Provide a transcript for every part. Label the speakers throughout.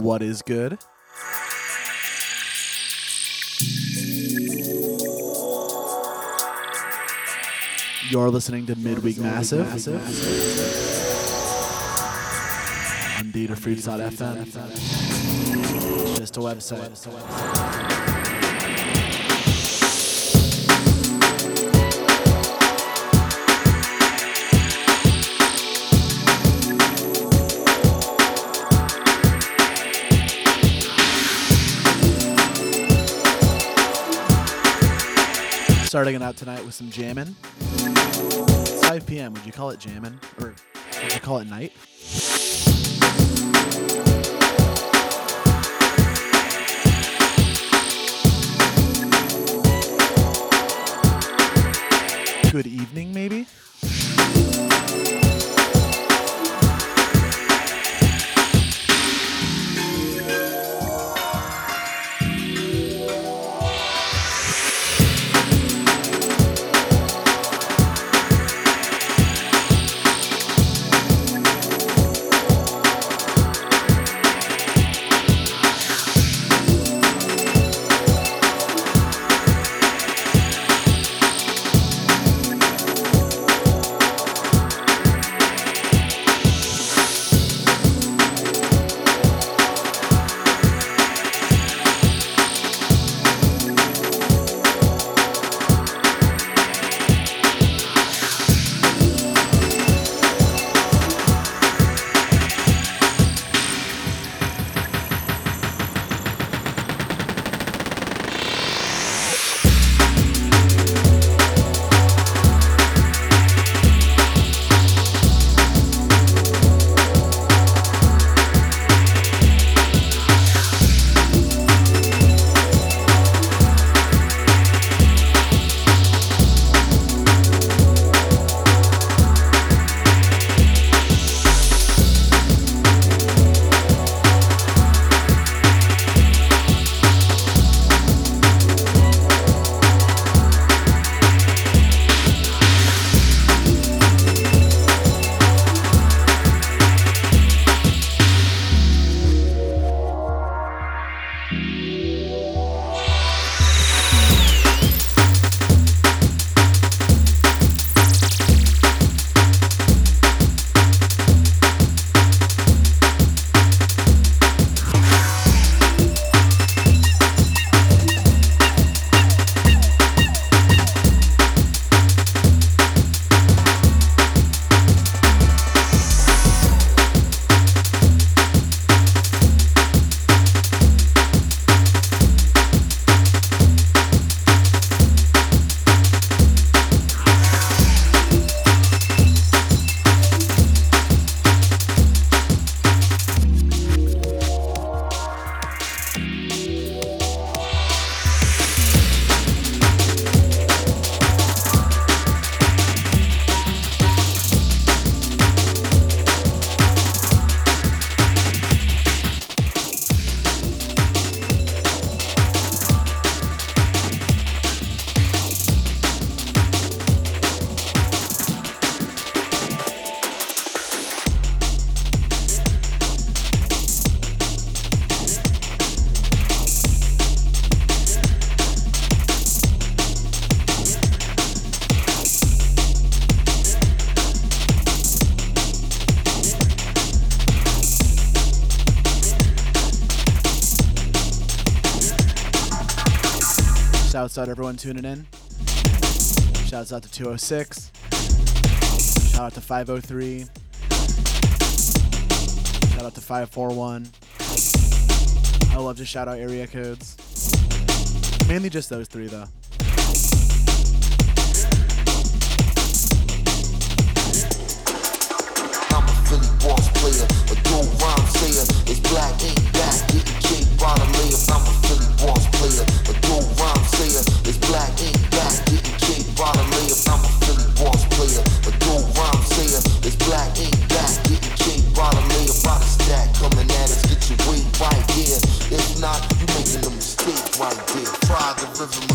Speaker 1: What is good? You're listening to Midweek Massive. On DataFruits.fm. Just a website. Starting it out tonight with some jammin'. It's 5 p.m. Would you call it jamming? Or would you call it night? Good evening, maybe? Shouts out everyone tuning in. Shouts out to 206. Shout out to 503. Shout out to 541. I love to shout out area codes. Mainly just those three though.
Speaker 2: Player, a dope rhyme sayer. It's black ink back, getting cake layers. I'm a Philly boss player, a dope rhyme player is black, black, didn't kick, bottom layer. I'm a Philly boss player, a dual rhyme player. is black, black, didn't kick, bottom layer. By stack coming at us, get your weight right here. If not, you making a mistake right there. Try the rhythm.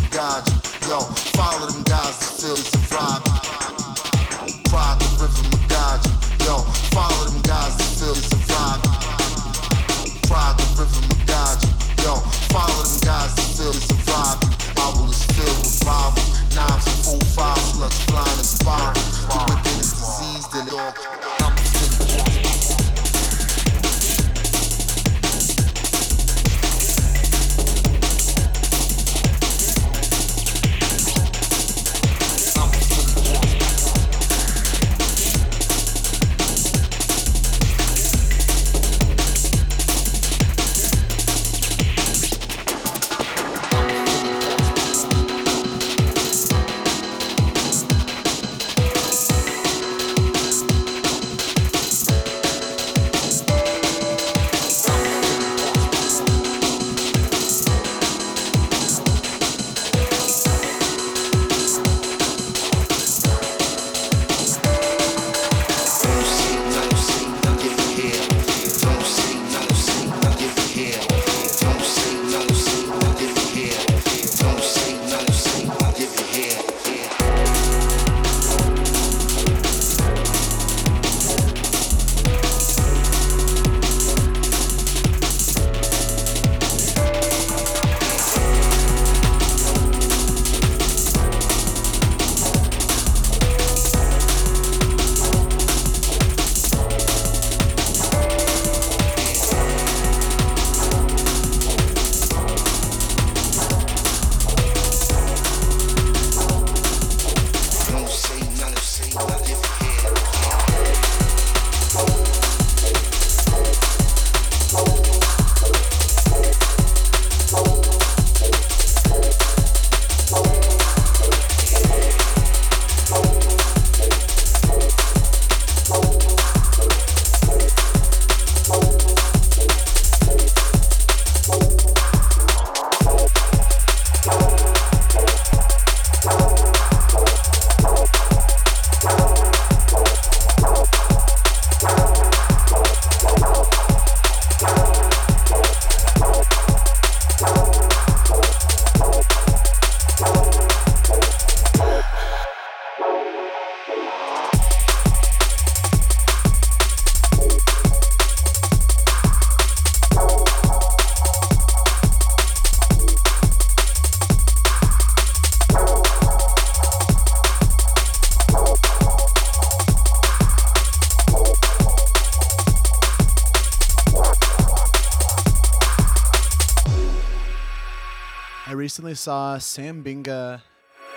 Speaker 1: recently saw Sam Binga,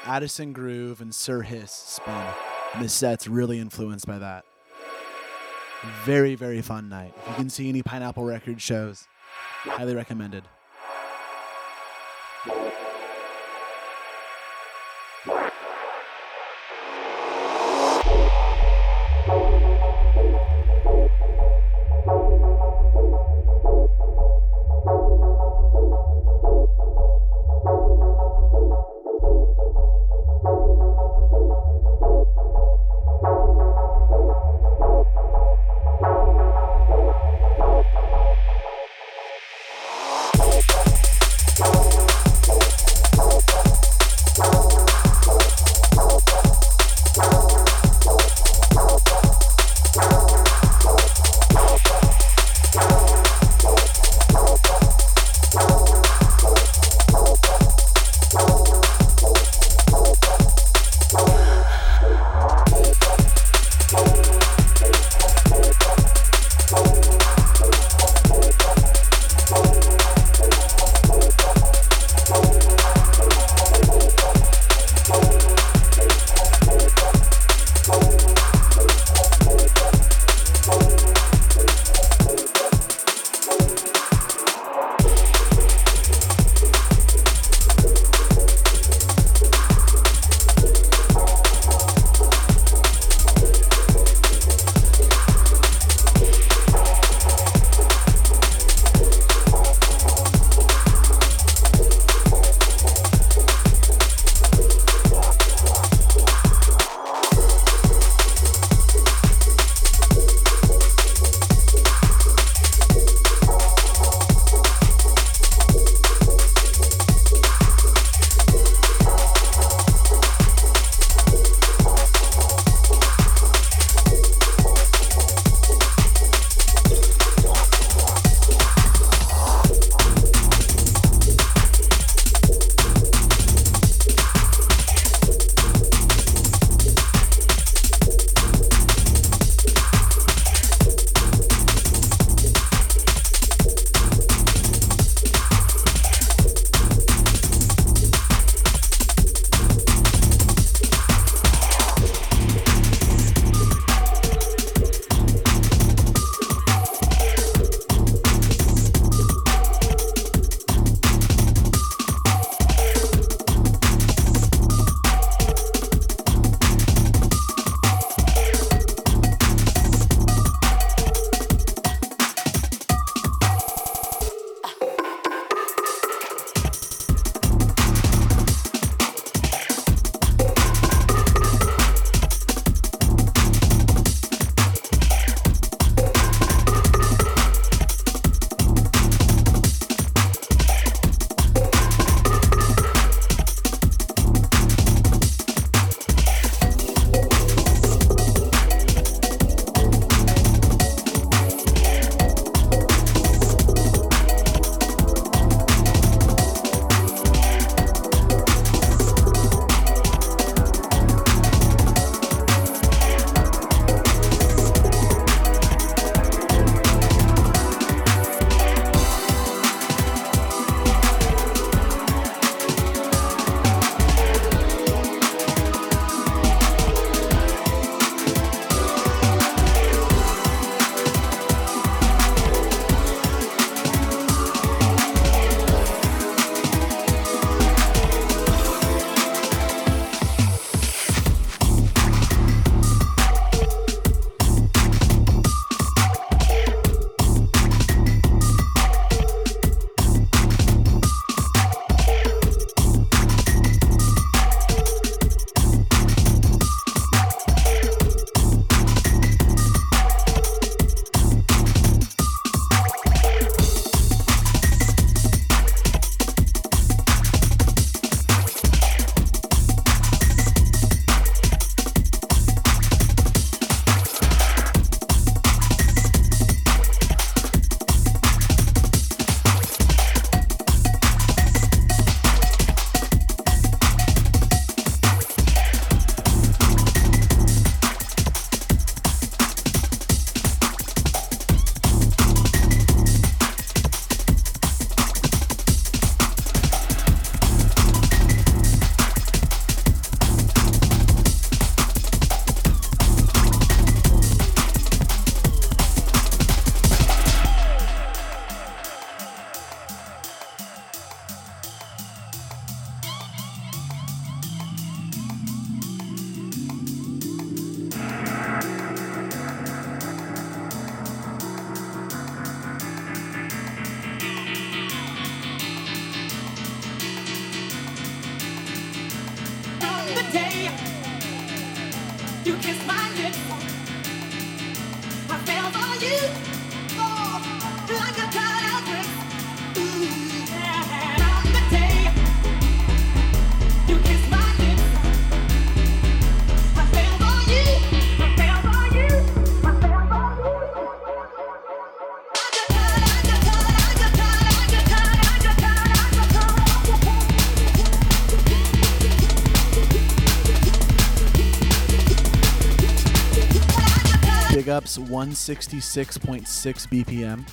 Speaker 1: Addison Groove, and Sir Hiss spin, and this set's really influenced by that. Very, very fun night. If you can see any Pineapple Record shows, highly recommended. Ups 166.6 BPM.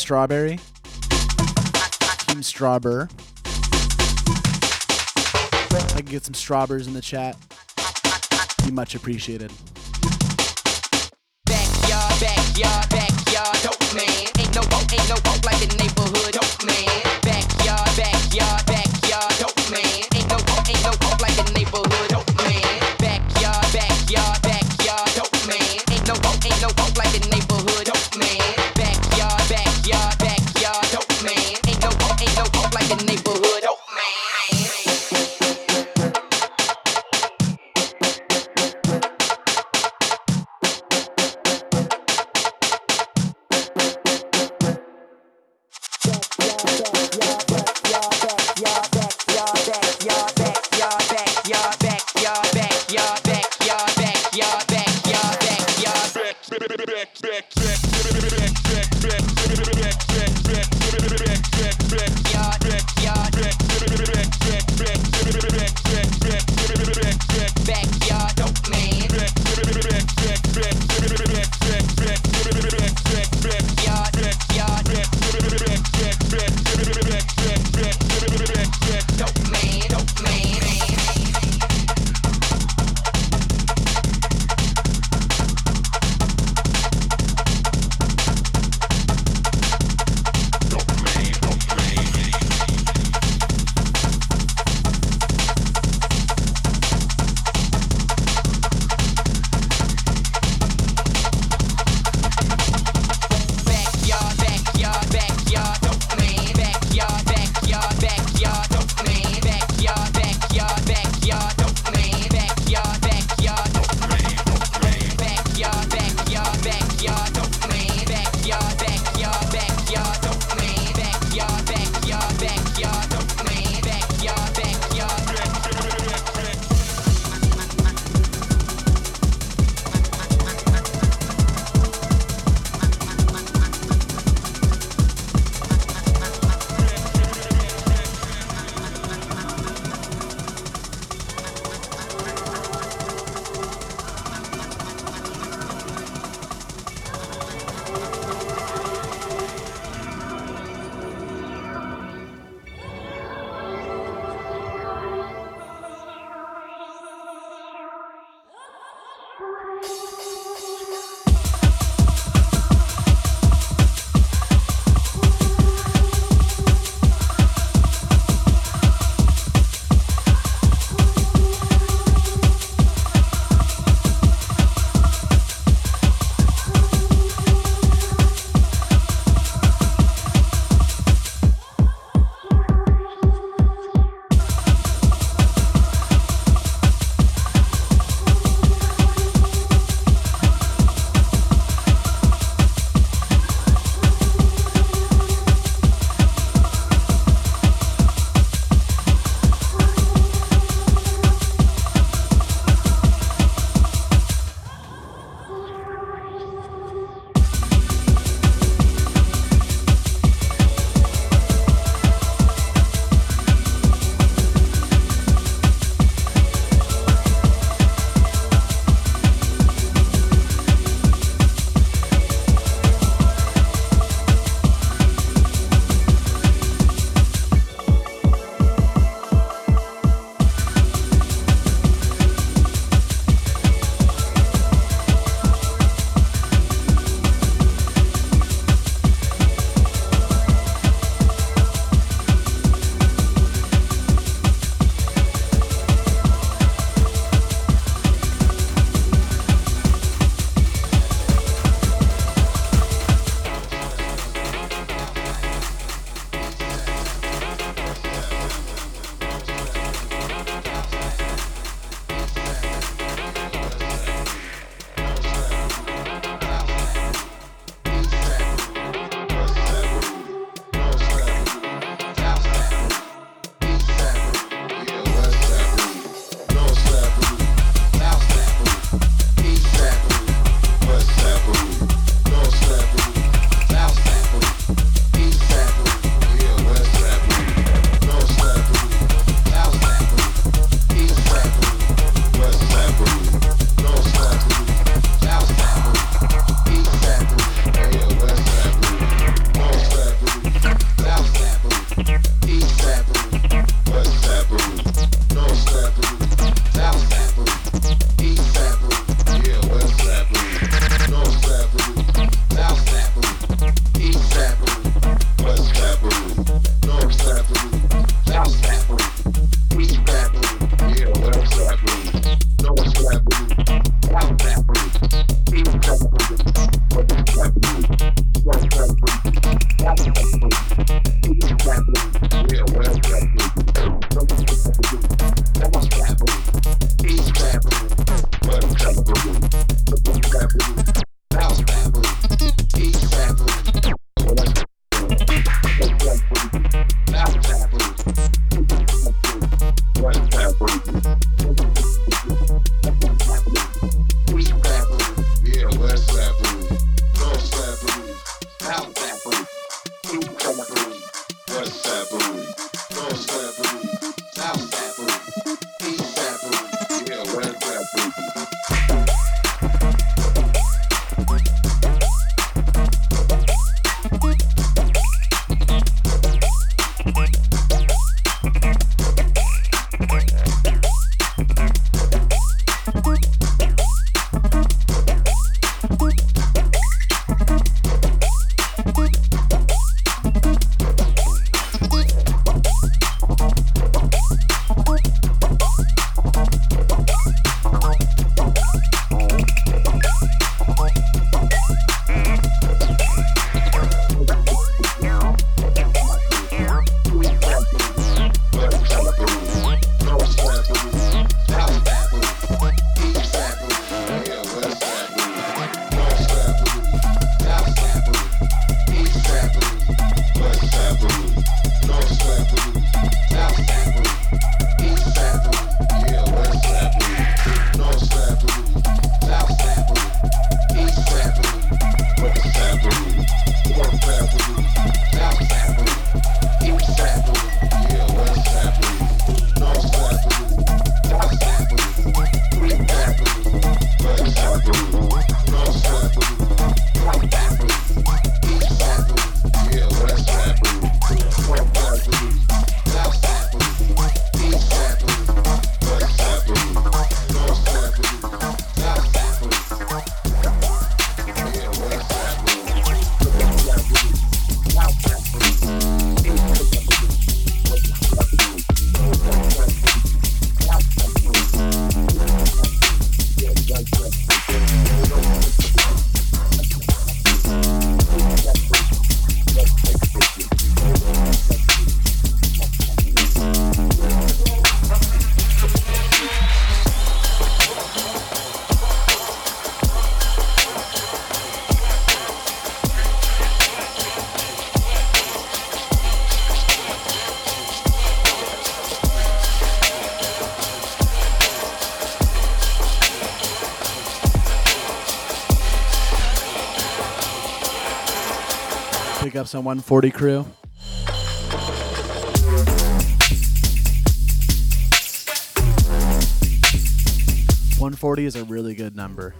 Speaker 1: Strawberry. Team Strawber. I can get some strawberries in the chat. Be much appreciated.
Speaker 3: Backyard, backyard, backyard, dope man. Ain't no ain't no like the neighborhood, dope man.
Speaker 1: On 140 crew. One forty is a really good number.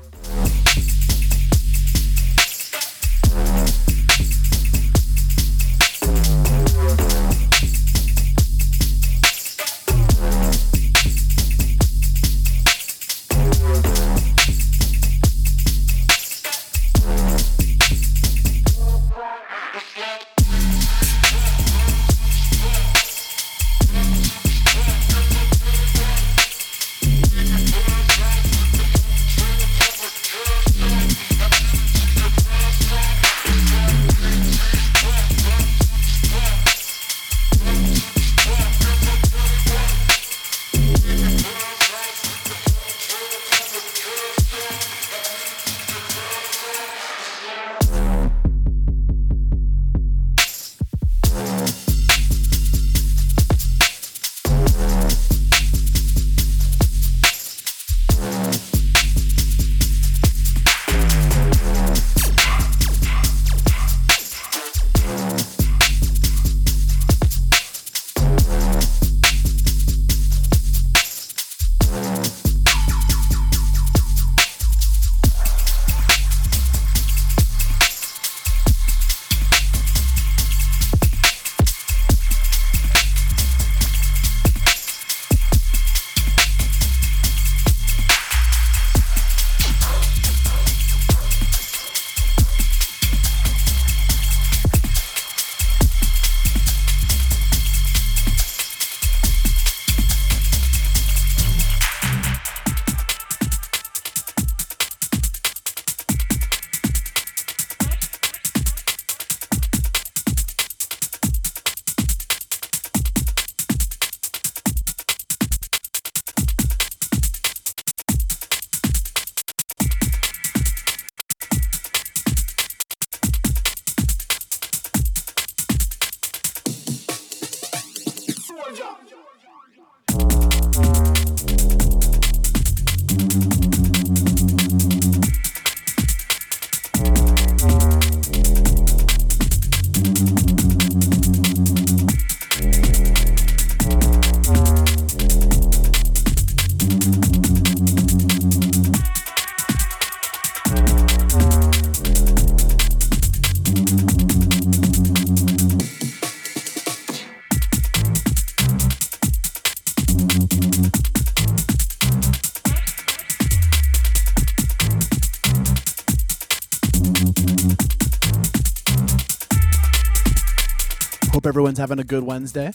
Speaker 1: Everyone's having a good Wednesday.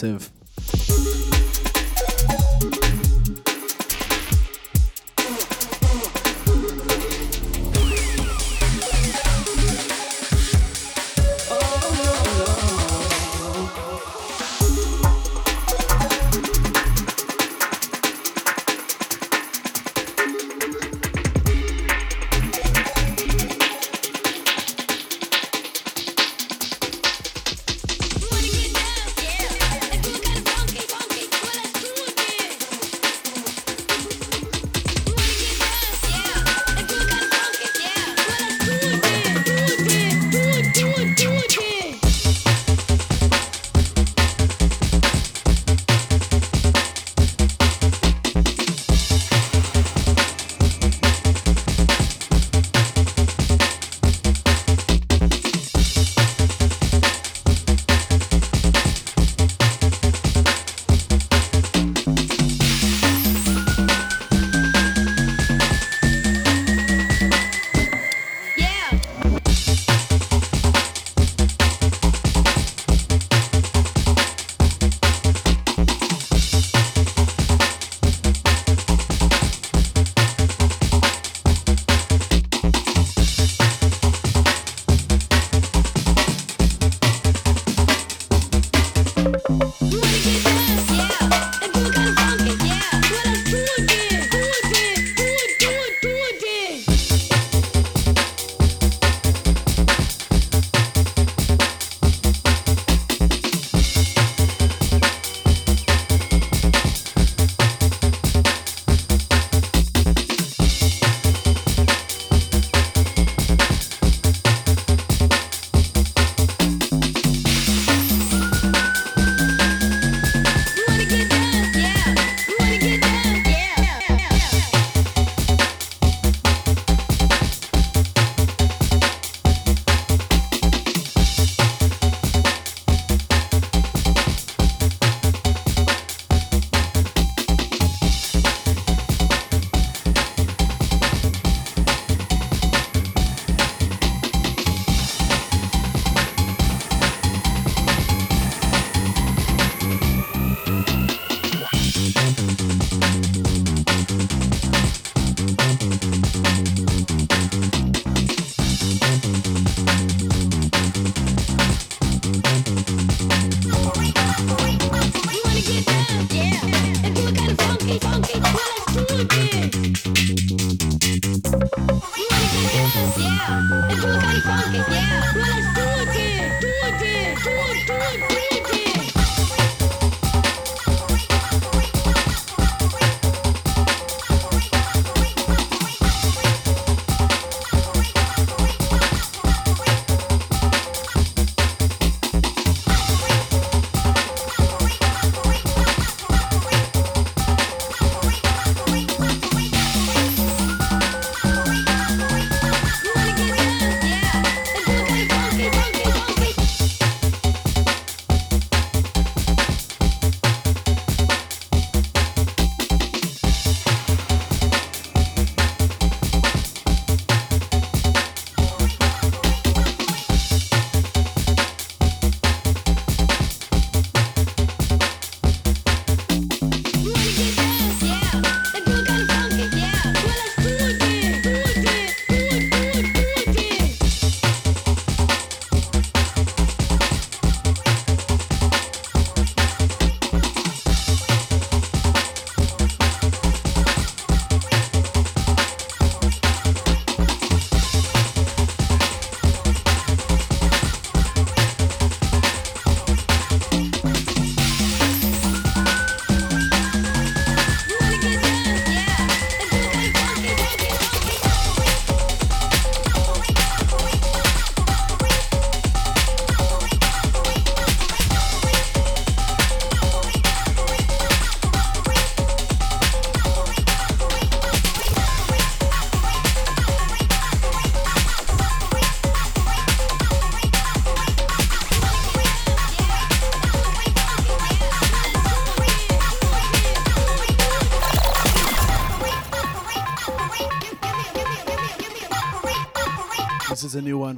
Speaker 1: Massive.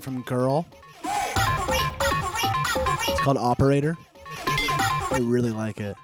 Speaker 1: From Girl. It's called Operator. I really like it.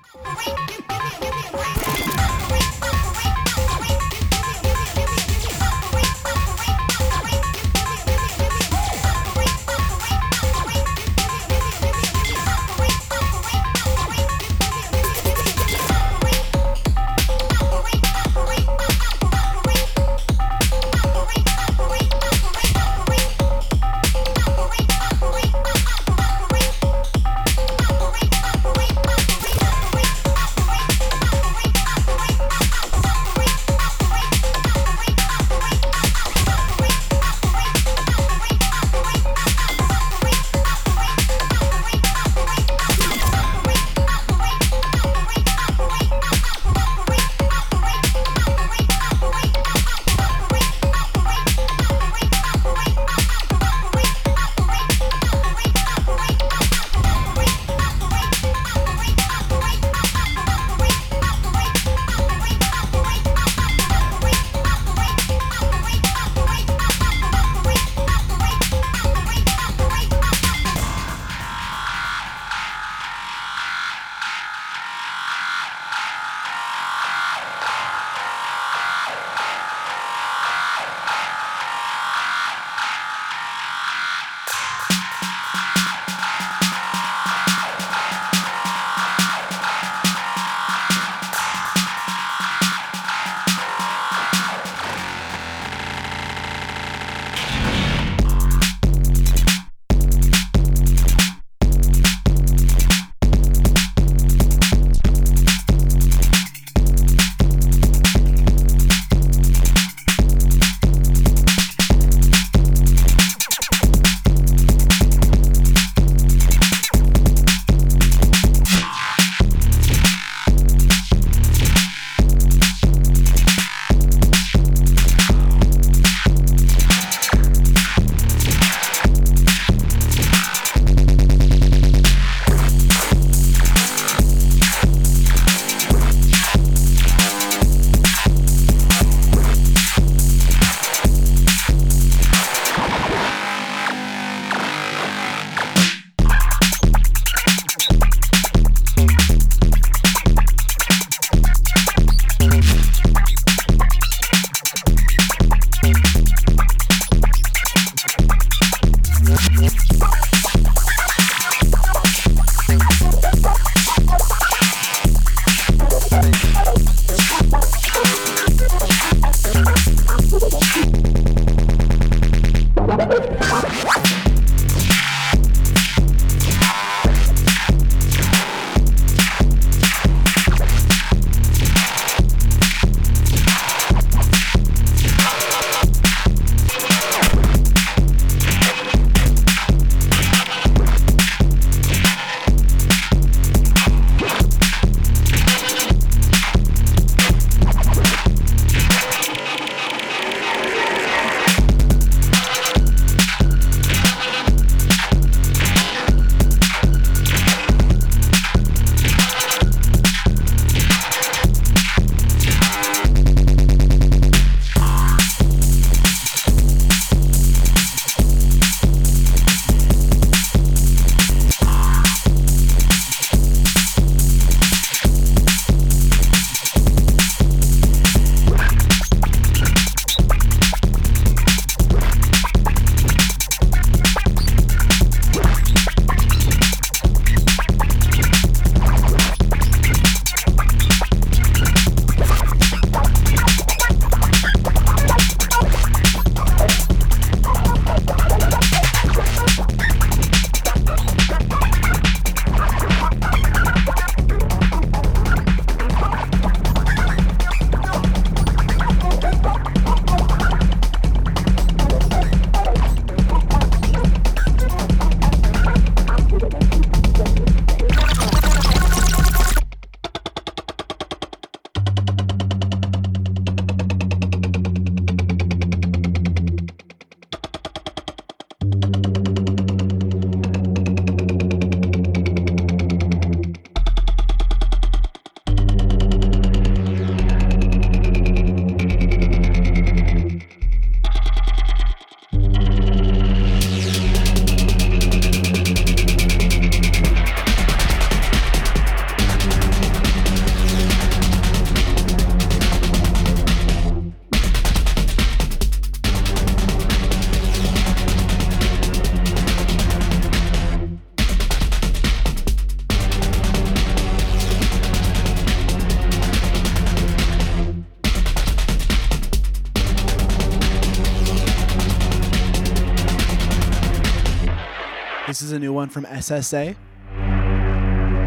Speaker 1: A new one from SSA,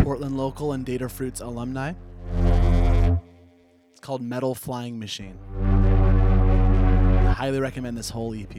Speaker 1: Portland local and Datafruits alumni. It's called Metal Flying Machine. I highly recommend this whole EP.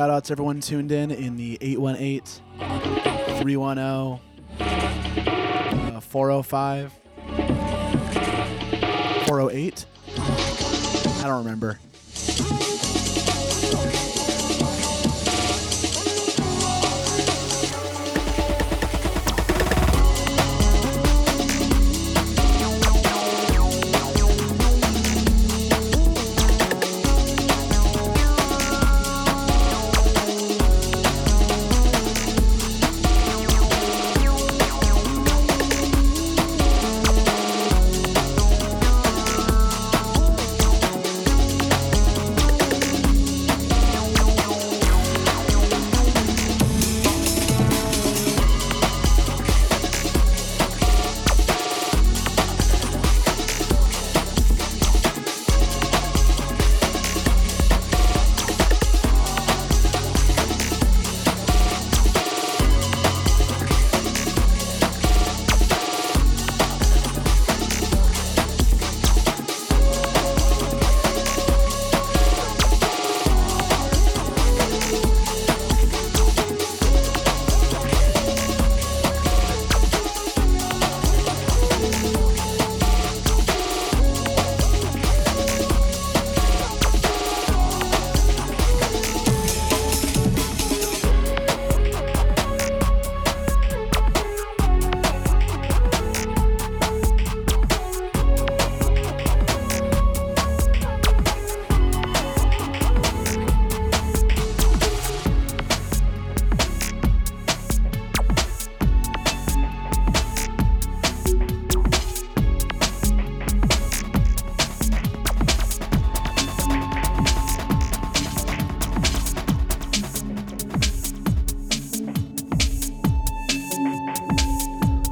Speaker 1: Shout out to everyone tuned in in the 818, 310, uh, 405, 408. I don't remember.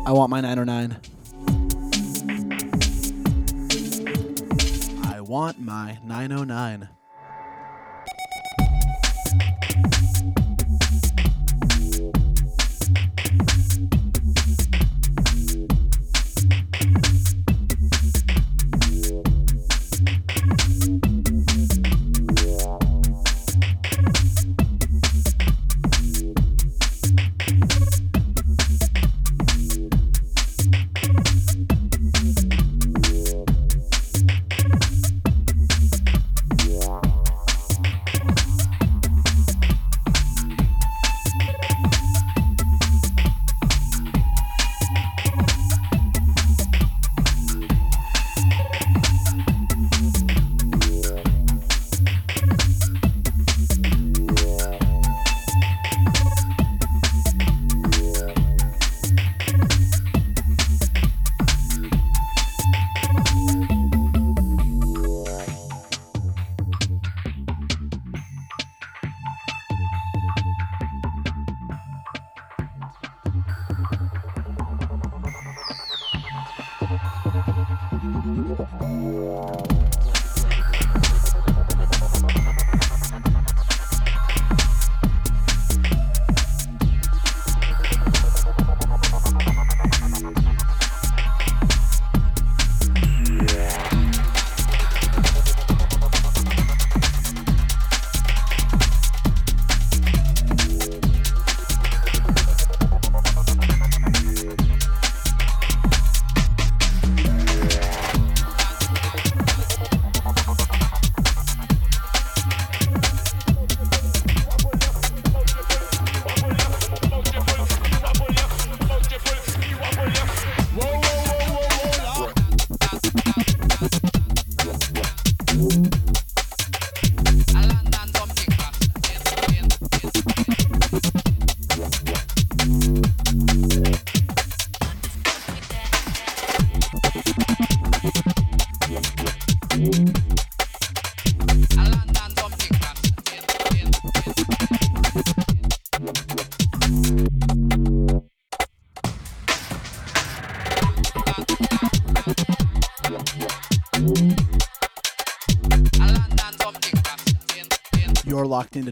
Speaker 1: I want my 909. I want my 909.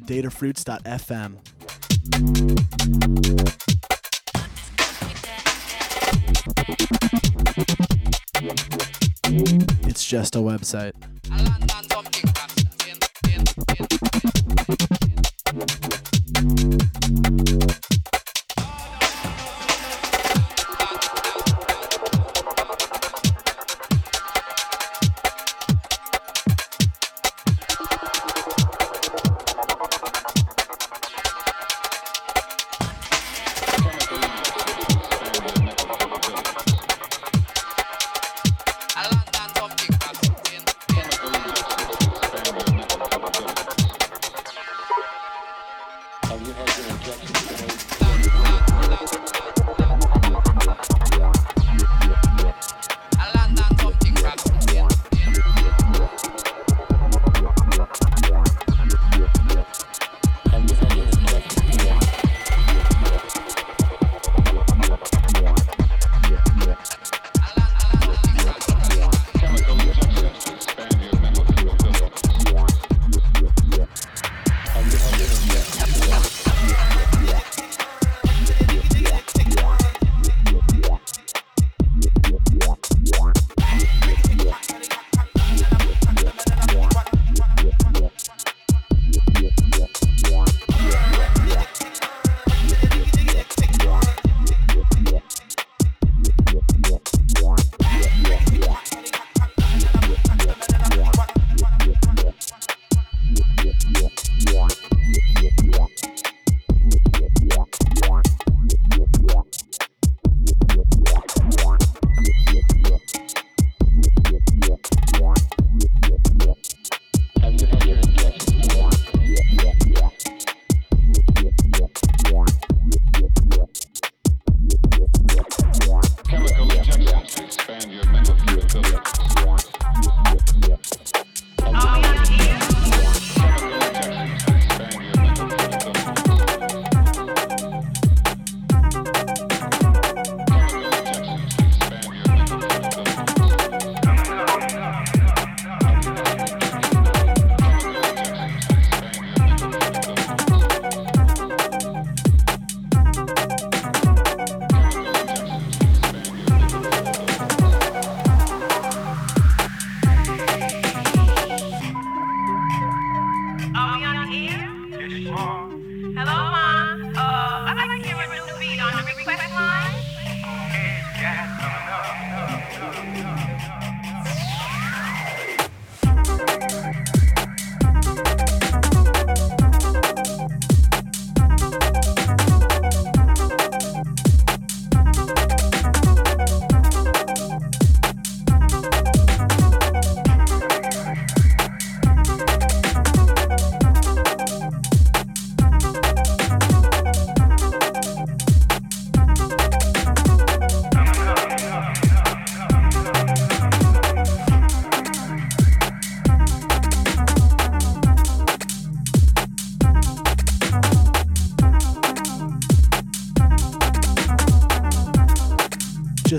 Speaker 1: datafruits.fm. It's just a website.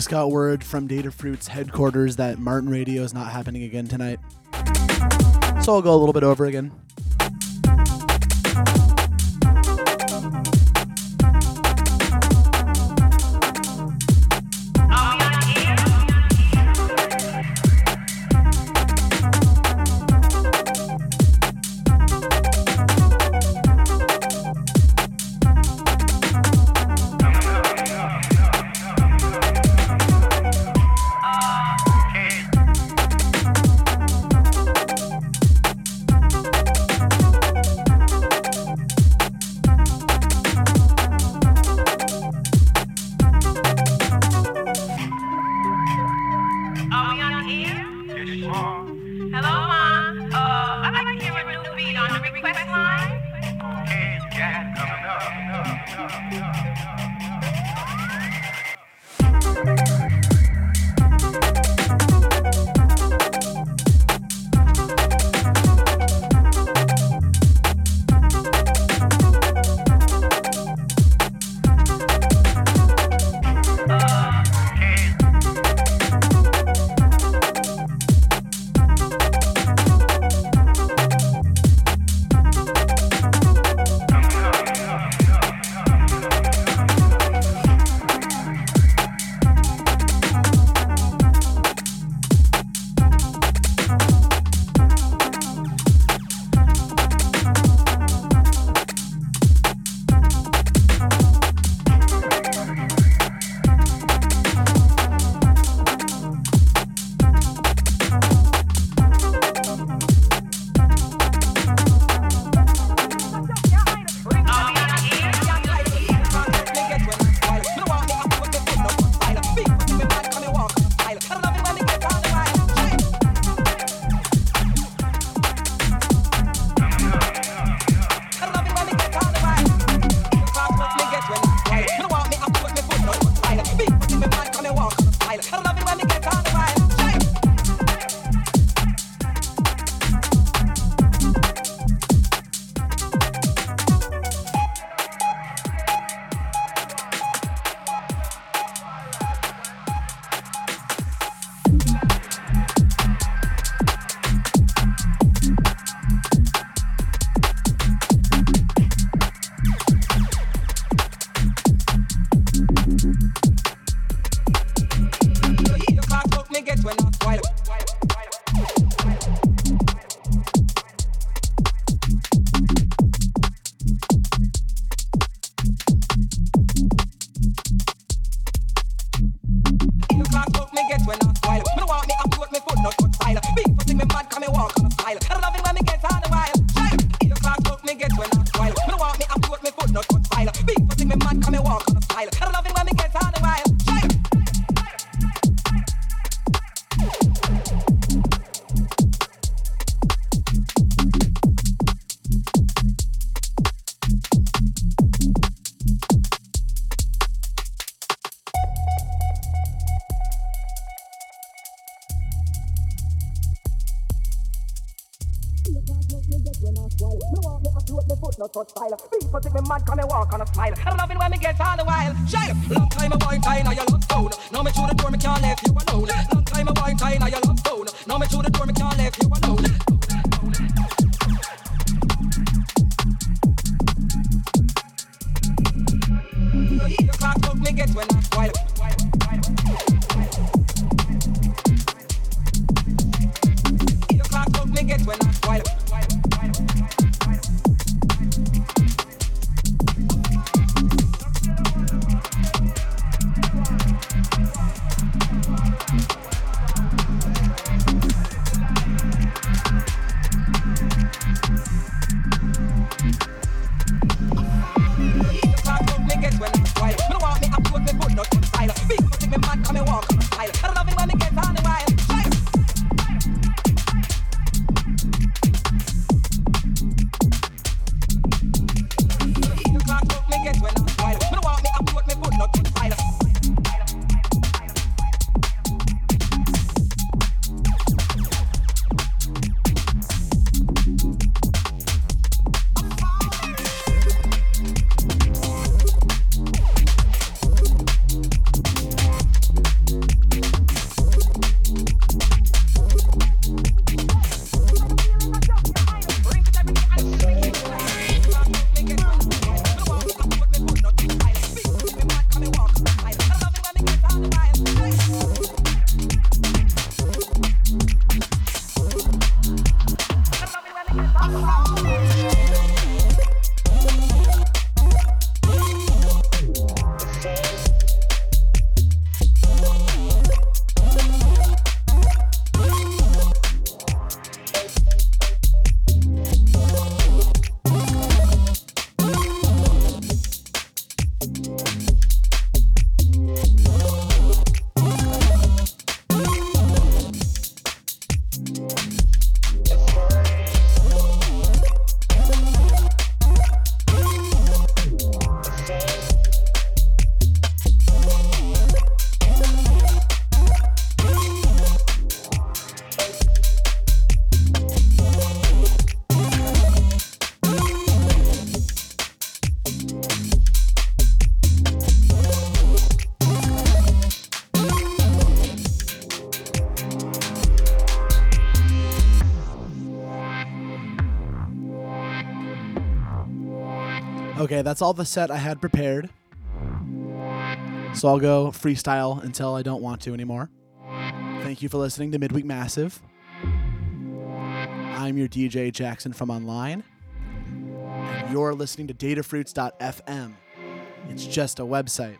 Speaker 1: Just got word from Datafruit's headquarters that Martin Radio is not happening again tonight. So I'll go a little bit over again.
Speaker 3: such style. People think me mad cause me walk on a smile. I love it when me get all the while. Child, long time a boy tie now you love phone. Now me through the door me can't leave you alone. Long time a boy tie now you love phone. Now me through the door me can't leave you alone.
Speaker 1: Okay, that's all the set I had prepared. So I'll go freestyle until I don't want to anymore. Thank you for listening to Midweek Massive. I'm your DJ Jackson from online. And you're listening to datafruits.fm. It's just a website.